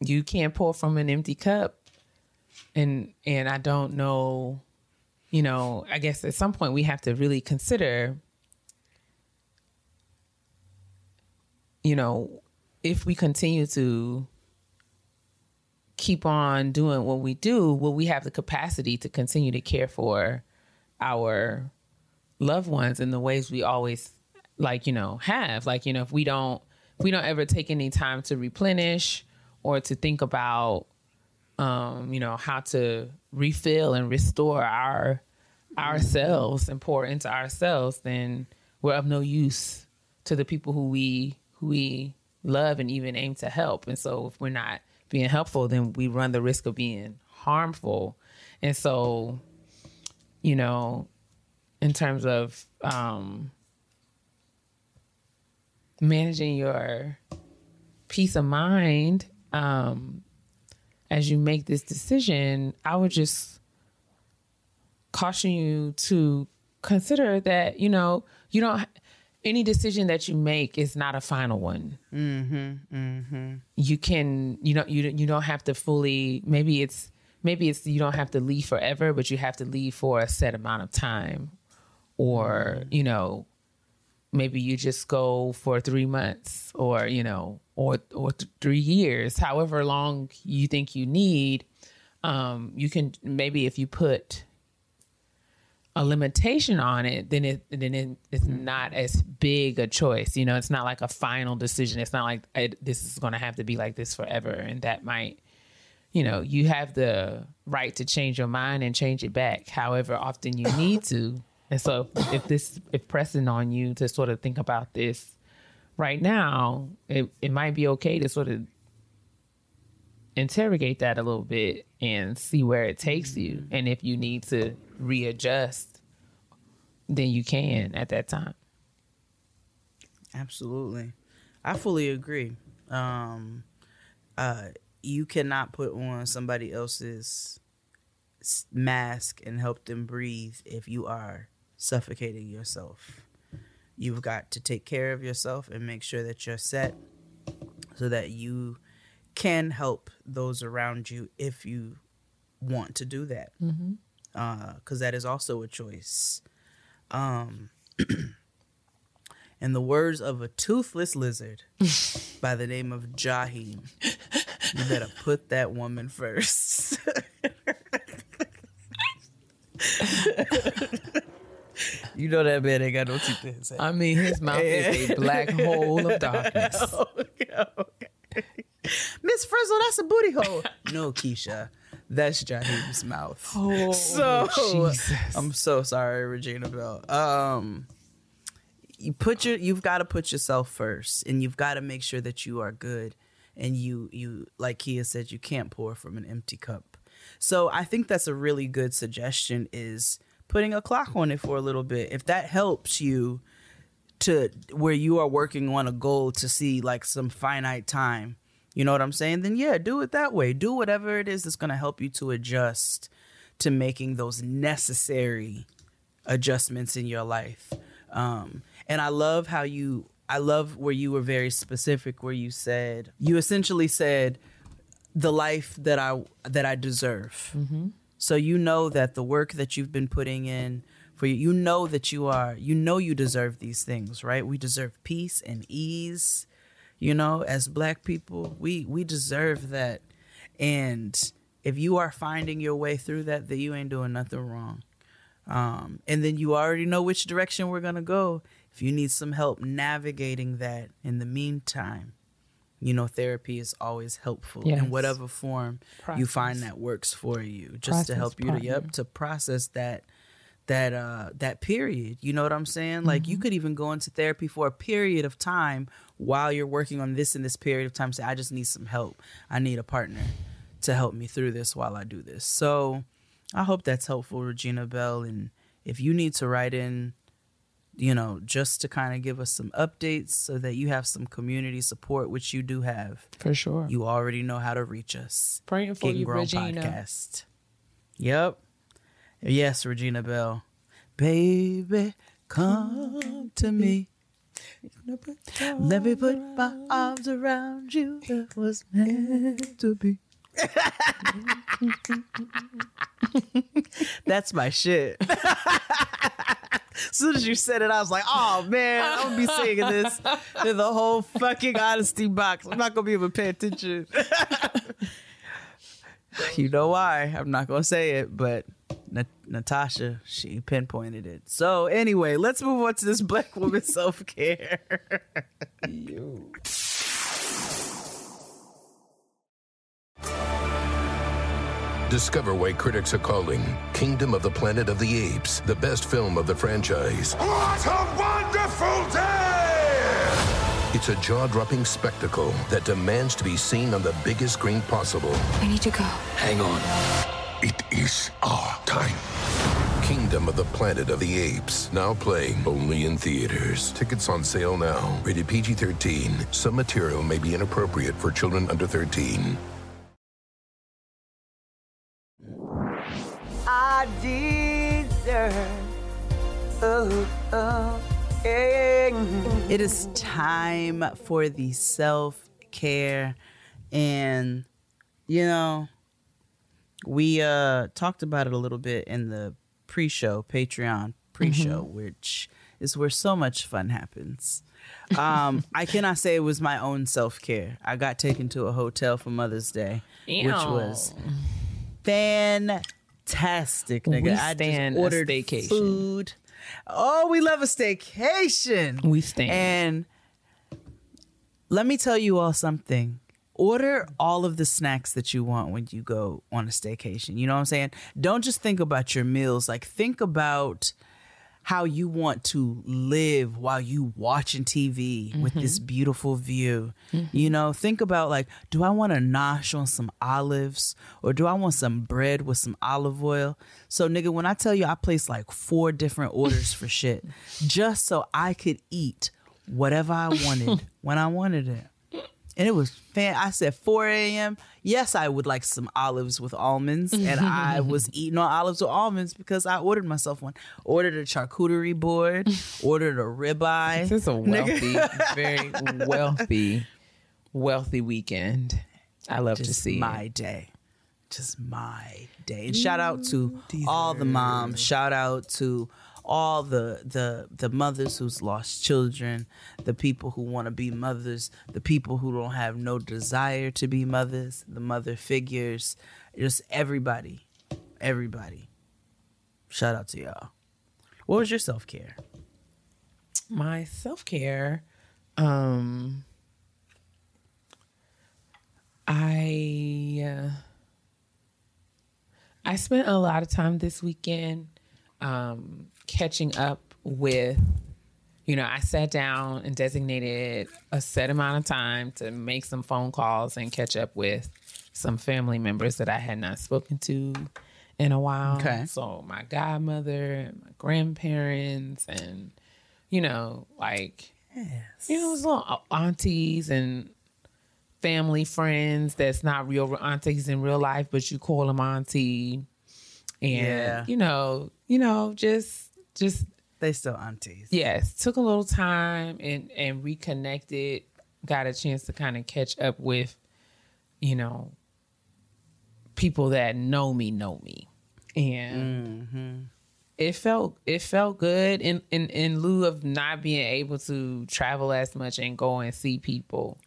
you can't pour from an empty cup. And and I don't know, you know, I guess at some point we have to really consider you know, if we continue to keep on doing what we do, will we have the capacity to continue to care for our loved ones in the ways we always like, you know, have? Like, you know, if we don't if we don't ever take any time to replenish or to think about um, you know, how to refill and restore our ourselves and pour into ourselves, then we're of no use to the people who we who we love and even aim to help. And so if we're not being helpful, then we run the risk of being harmful. And so, you know, in terms of um, managing your peace of mind, um, as you make this decision, I would just caution you to consider that, you know, you don't any decision that you make is not a final one. Mm-hmm. Mm-hmm. You can, you know, you you don't have to fully. Maybe it's maybe it's you don't have to leave forever, but you have to leave for a set amount of time, or you know, maybe you just go for three months, or you know, or or th- three years, however long you think you need. Um, you can maybe if you put a limitation on it, then it then it, it's not as big a choice. You know, it's not like a final decision. It's not like it, this is going to have to be like this forever, and that might, you know, you have the right to change your mind and change it back, however often you need to. And so, if this if pressing on you to sort of think about this right now, it it might be okay to sort of interrogate that a little bit and see where it takes you. And if you need to readjust, than you can at that time. Absolutely. I fully agree. Um, uh, you cannot put on somebody else's mask and help them breathe if you are suffocating yourself. You've got to take care of yourself and make sure that you're set so that you can help those around you if you want to do that. Because that is also a choice. Um, in the words of a toothless lizard by the name of Jahim, you better put that woman first. you know that man ain't got no teeth in his head. I mean, his mouth is a black hole of darkness. Miss Frizzle, that's a booty hole. no, Keisha, that's Jahim's mouth. Oh, so Jesus. I'm so sorry, Regina Belle. Um, you put your, you've got to put yourself first, and you've got to make sure that you are good, and you, you, like Keia said, you can't pour from an empty cup. So I think that's a really good suggestion. Is putting a clock on it for a little bit. If that helps you to where you are working on a goal to see like some finite time You know what I'm saying? Then yeah, do it that way. Do whatever it is that's going to help you to adjust to making those necessary adjustments in your life. Um, and I love how you, I love where you were very specific, where you said, you essentially said, the life that I that I deserve. So you know that the work that you've been putting in for you, you know that you are, you know you deserve these things, right? We deserve peace and ease. You know, as black people, we we deserve that. And if you are finding your way through that, then you ain't doing nothing wrong. Um, and then you already know which direction we're gonna go. If you need some help navigating that in the meantime, you know, therapy is always helpful Yes. in whatever form you find that works for you, just to help you to yep to process that that uh that period. You know what I'm saying? Like Mm-hmm. you could even go into therapy for a period of time while you're working on this in this period of time. Say, I just need some help. I need a partner to help me through this while I do this. So I hope that's helpful, Regina Belle. And if you need to write in, you know, just to kind of give us some updates so that you have some community support, which you do have, For sure. you already know how to reach us. Praying for Getting you, Grown Regina. Podcast. Yep. Yes, Regina Belle. Baby, come to me. Let me put my arms around you. That was meant to be. That's my shit. As soon as you said it, I was like, oh man, I'm gonna be singing this in the whole fucking honesty box. I'm not gonna be able to pay attention. you know why? I'm not gonna say it, but Natasha, she pinpointed it. So anyway, let's move on to this black woman self care. Discover why critics are calling Kingdom of the Planet of the Apes the best film of the franchise. What a wonderful day! It's a jaw dropping spectacle that demands to be seen on the biggest screen possible. I need to go. Hang on. It is our time. Kingdom of the Planet of the Apes, now playing only in theaters. Tickets on sale now. Rated PG 13. Some material may be inappropriate for children under 13. I deserve. Oh, oh, yeah. it is time for the self care, and you know, we uh talked about it a little bit in the pre-show Patreon pre-show, which is where so much fun happens. Um, I cannot say it was my own self care. I got taken to a hotel for Mother's Day, which was fantastic, nigga. We I just ordered staycation. food. Oh, we love a staycation. We stand. And let me tell you all something. Order all of the snacks that you want when you go on a staycation. You know what I'm saying? Don't just think about your meals. Like think about how you want to live while you watching TV with mm-hmm. this beautiful view. Mm-hmm. You know, think about like, do I want to nosh on some olives or do I want some bread with some olive oil? So nigga, when I tell you I placed like four different orders for shit just so I could eat whatever I wanted when I wanted it. And it was fan. I said 4 a.m. Yes, I would like some olives with almonds, and I was eating on olives with almonds because I ordered myself one. Ordered a charcuterie board. ordered a ribeye. This is a wealthy, very wealthy, wealthy weekend. I love to see my it. day. Just my day. And shout out to all the moms. Shout out to all the the the mothers who's lost children, the people who want to be mothers, the people who don't have no desire to be mothers, the mother figures, just everybody. Everybody. Shout out to y'all. What was your self care? my self care. Um, I uh, I spent a lot of time this weekend um, catching up with. You know, I sat down and designated a set amount of time to make some phone calls and catch up with some family members that I had not spoken to in a while. Okay. So my godmother and my grandparents and you know, like you know, those little aunties and family friends that's not real aunties in real life, but you call them auntie. And Yeah. you know, you know, just just They still aunties. yes, took a little time and and reconnected, got a chance to kind of catch up with, you know, people that know me know me. And mm-hmm. it felt it felt good in, in in lieu of not being able to travel as much and go and see people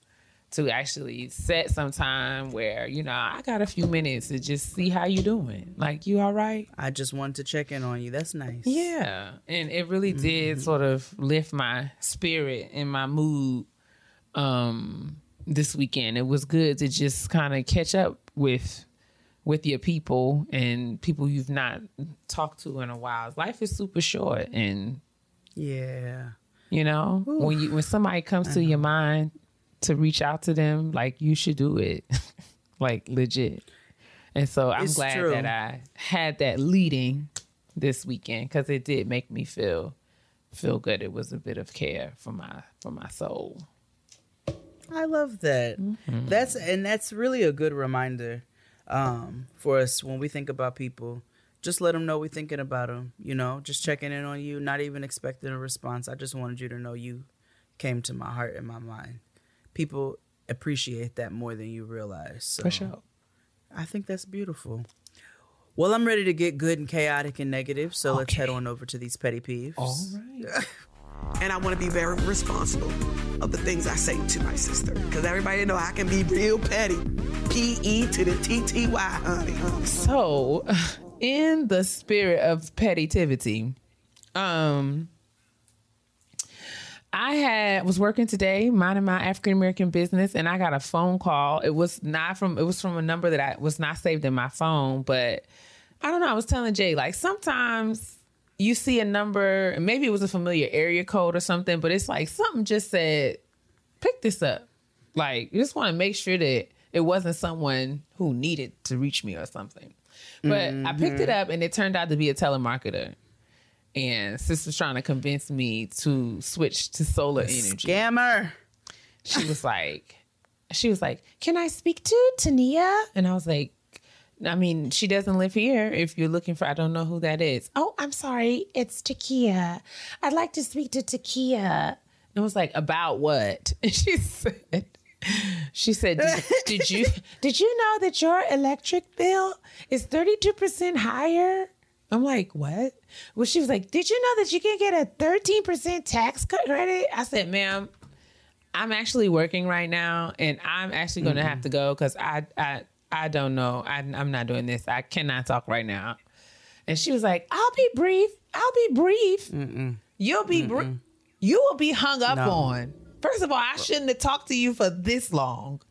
to actually set some time where you know I got a few minutes to just see how you doing. Like you all right? I just wanted to check in on you. That's nice. yeah. And it really did sort of lift my spirit and my mood um this weekend. It was good to just kind of catch up with with your people and people you've not talked to in a while. Life is super short and Yeah. you know when you when somebody comes to your mind to reach out to them like you should do it like legit and so i'm It's glad true. that i had that leading this weekend because it did make me feel feel good it was a bit of care for my for my soul I love that. That's and that's really a good reminder um, for us when we think about people. Just let them know we're thinking about them. You know, just checking in on you, not even expecting a response. I just wanted you to know you came to my heart and my mind. People appreciate that more than you realize. So for sure I think that's beautiful. Well, I'm ready to get good and chaotic and negative, so let's head on over to these petty peeves. all right and I want to be very responsible of the things I say to my sister. Because everybody know I can be real petty. P E to the T T Y, honey. honey. So, in the spirit of pettytivity, um, I had was working today, minding my African American business, and I got a phone call. It was not from it was from a number that I was not saved in my phone, but I don't know. I was telling Jay like sometimes you see a number, maybe it was a familiar area code or something, but it's like something just said, "Pick this up." Like you just want to make sure that it wasn't someone who needed to reach me or something. But I picked it mm-hmm. up, and it turned out to be a telemarketer. And sister's trying to convince me to switch to solar energy Scammer. she was like, she was like, "Can I speak to Tania?" And I was like, "I mean, she doesn't live here. If you're looking for, I don't know who that is." Oh, I'm sorry, it's Takia. I'd like to speak to Takia. And I was like, "About what?" And she said. She said, did, did you did you know that your electric bill is 32% higher? I'm like, what? Well, she was like, did you know that you can get a 13% tax cut credit? I said, ma'am, I'm actually working right now, and I'm actually going to have mm-hmm. to go because I, I, I don't know. I, I'm not doing this. I cannot talk right now. And she was like, "I'll be brief. I'll be brief. You'll be brief. You will be hung up No. on. First of all, I shouldn't have talked to you for this long."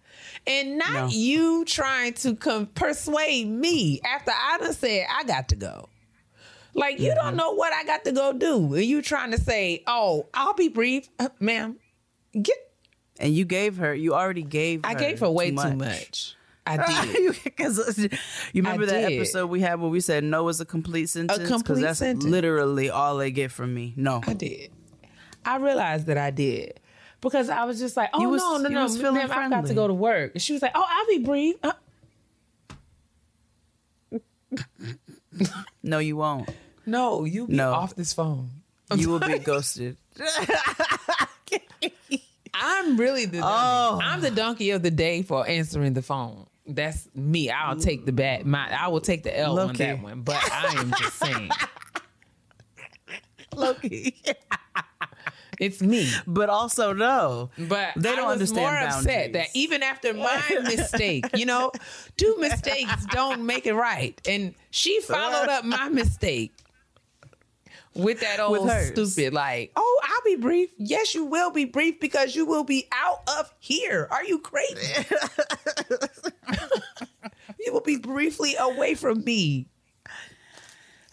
And not No. you trying to com- persuade me after I done said I got to go. Like you Mm-hmm. don't know what I got to go do, and you trying to say, "Oh, I'll be brief, Uh, ma'am." Get And you gave her, you already gave I her gave her way too much. I did. Because you remember I that did. episode we had where we said no is a complete sentence. A complete that's sentence. literally all they get from me. No. I did. I realized that I did because I was just like, "Oh was- no, no, you no, ma'am, I've got to go to work." And she was like, "Oh, I'll be brief." Uh, No, you won't. No, you be No. off this phone. You will be ghosted. I'm really the. Oh. I'm the donkey of the day for answering the phone. That's me. I'll take the bat. My I will take the L on that one. But I am just saying, Loki. it's me. but also no. But They don't I was understand more upset boundaries. that even after my mistake, you know, two mistakes don't make it right. And she followed up my mistake with that old With stupid, like, oh, I'll be brief. Yes, you will be brief because you will be out of here. Are you crazy? you will be briefly away from me.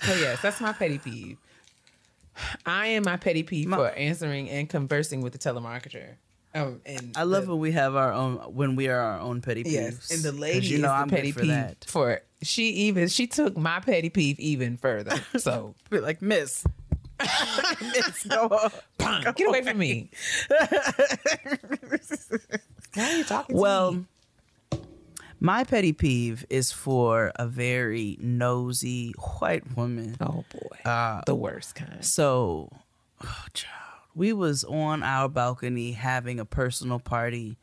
So yes, that's my petty peeve. I am my petty peeve for answering and conversing with the telemarketer. Um, and I love the- when we have our own when we are our own petty peeves. Yes, and the 'Cause lady you know is I'm the good petty for peeve that. for she even she took my petty peeve even further. So Be like, Miss. Miss, go on. bang, get away from me. Why are you talking well, to me? my petty peeve is for a very nosy white woman. Oh boy, Uh, the worst kind. So, oh, child, we was on our balcony having a personal party.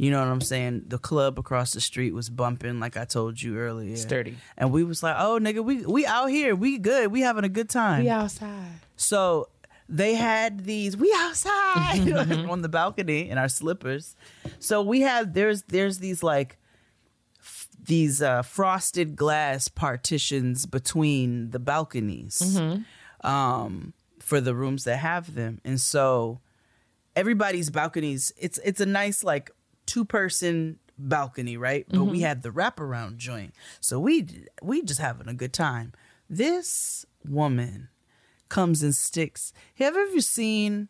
You know what I'm saying? The club across the street was bumping, like I told you earlier. Sturdy. And we was like, "Oh, nigga, we we out here, we good, we having a good time." We outside. So they had these we outside on the balcony in our slippers. So we had there's there's these like f- these uh, frosted glass partitions between the balconies um, for the rooms that have them, and so everybody's balconies. It's it's a nice like two person balcony, right? But we had the wraparound joint, so we we just having a good time. This woman comes and sticks. Have you ever seen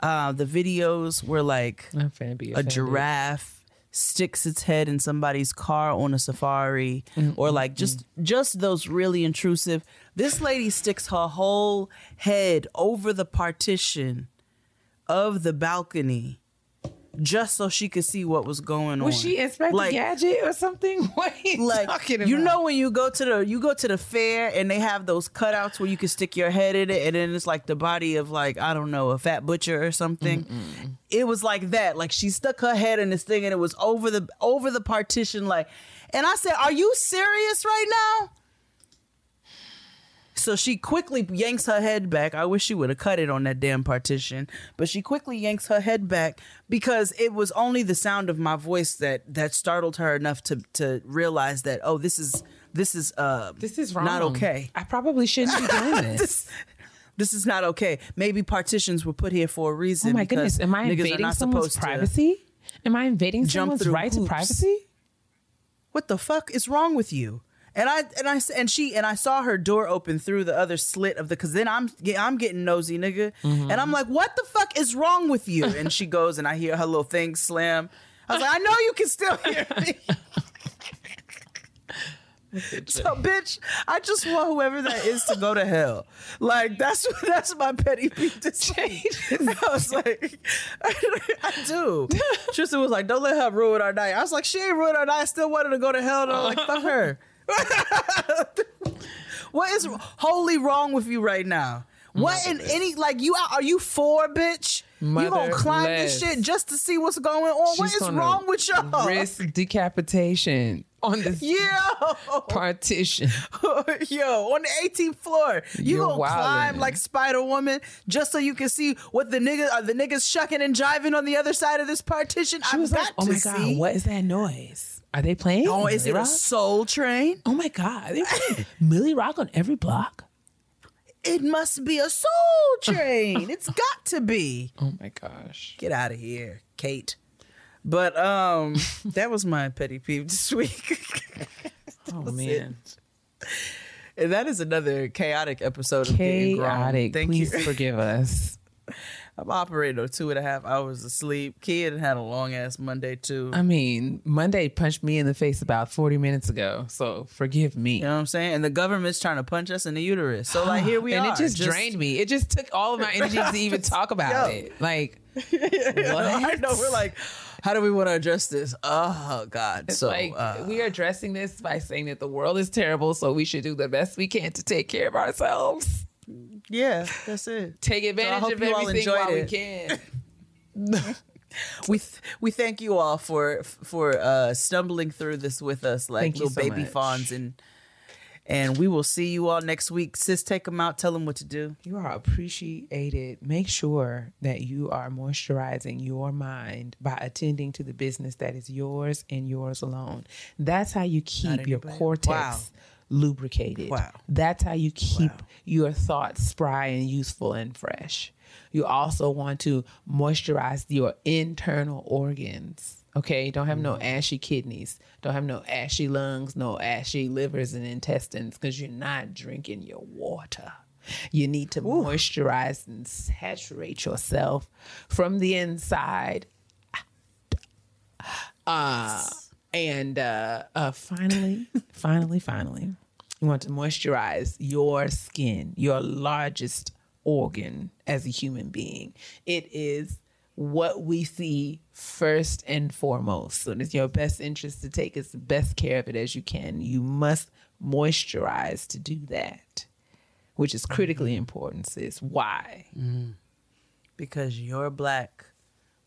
uh, the videos where like I'm finna be a offended. giraffe sticks its head in somebody's car on a safari or like just just those really intrusive this lady sticks her whole head over the partition of the balcony just so she could see what was going on Was she Inspector Like- Gadget or something? What are you like talking about? you know when you go to the you go to the fair and they have those cutouts where you can stick your head in it and then it's like the body of like I don't know a fat butcher or something. It was like that. Like she stuck her head in this thing and it was over the over the partition like and I said, "Are you serious right now?" So she quickly yanks her head back. I wish she would have cut it on that damn partition, but she quickly yanks her head back because it was only the sound of my voice that that startled her enough to to realize that oh, this is this is uh This is wrong. not okay. I probably shouldn't be doing this. this, this is not okay. Maybe partitions were put here for a reason. oh my goodness. Am I invading someone's privacy? Am I invading someone's right to privacy? What the fuck is wrong with you? And I and I and she and I saw her door open through the other slit of the because then I'm I'm getting nosy nigga. Mm-hmm. and I'm like what the fuck is wrong with you? And she goes and I hear her little thing slam. I was like I know you can still hear me. So bitch I just want whoever that is to go to hell. Like that's that's my petty peeve this week I was like I do. Tristan was like don't let her ruin our night. I was like she ain't ruin our night. I still wanted to go to hell though. Like fuck her what is wholly wrong with you right now? What in any like you are you for bitch? you gonna climb this shit just to see what's going on? what She's is gonna wrong with y'all? Risk decapitation on this Yo, partition. yo, on the 18th floor, you You're gonna climb like Spider Woman just so you can see what the niggas are uh, the niggas shucking and jiving on the other side of this partition? She I've was got like, "Oh to my god, see. what is that noise? Are they playing? Oh, is it a Soul Train? Oh my god, are they playing Milly Rock on every block? It must be a Soul Train. it's got to be. Oh my gosh. Get out of here, Kate. But um, that was my petty peeve this week. Oh man. and that is another chaotic episode of Getting Grown. Chaotic. Thank Please you. forgive us. I'm operating on two and a half hours of sleep. Kid had a long ass Monday too. I mean, Monday punched me in the face about 40 minutes ago, so forgive me. you know what I'm saying? And the government's trying to punch us in the uterus. So like here we and are. And it just, drained me. It just took all of my energy to even talk about Yo. it. Like, I know we're like, how do we want to address this? Oh God. it's so like uh, we are addressing this by saying that the world is terrible, so we should do the best we can to take care of ourselves. Yeah, that's it. Take advantage hope of everything enjoyed while we can. we th- we thank you all for for uh stumbling through this with us like Thank little so baby much. fawns and and we will see you all next week sis take them out tell them what to do You are appreciated. Make sure that you are moisturizing your mind by attending to the business that is yours and yours alone. That's how you keep your cortex Wow. Lubricated. Wow. That's how you keep your thoughts spry and useful and fresh. You also want to moisturize your internal organs. Okay, don't have no mm-hmm. ashy kidneys, don't have no ashy lungs, no ashy livers and intestines because you're not drinking your water. You need to moisturize and saturate yourself from the inside. Uh, and uh, uh, finally, finally, finally, you want to moisturize your skin, your largest organ as a human being. It is what we see first and foremost. So it's your best interest to take as best care of it as you can. You must moisturize to do that, which is critically important, sis. Why? Because your black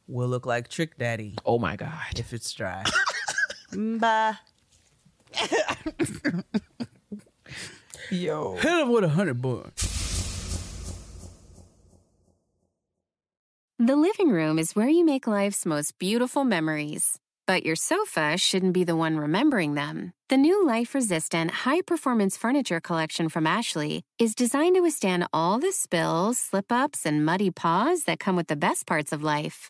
will look like Trick Daddy. Oh my God. If it's dry. Bye. Yo. Hit him with a hundred bucks. The living room is where you make life's most beautiful memories. But your sofa shouldn't be the one remembering them. The new life resistant, high performance furniture collection from Ashley is designed to withstand all the spills, slip ups, and muddy paws that come with the best parts of life.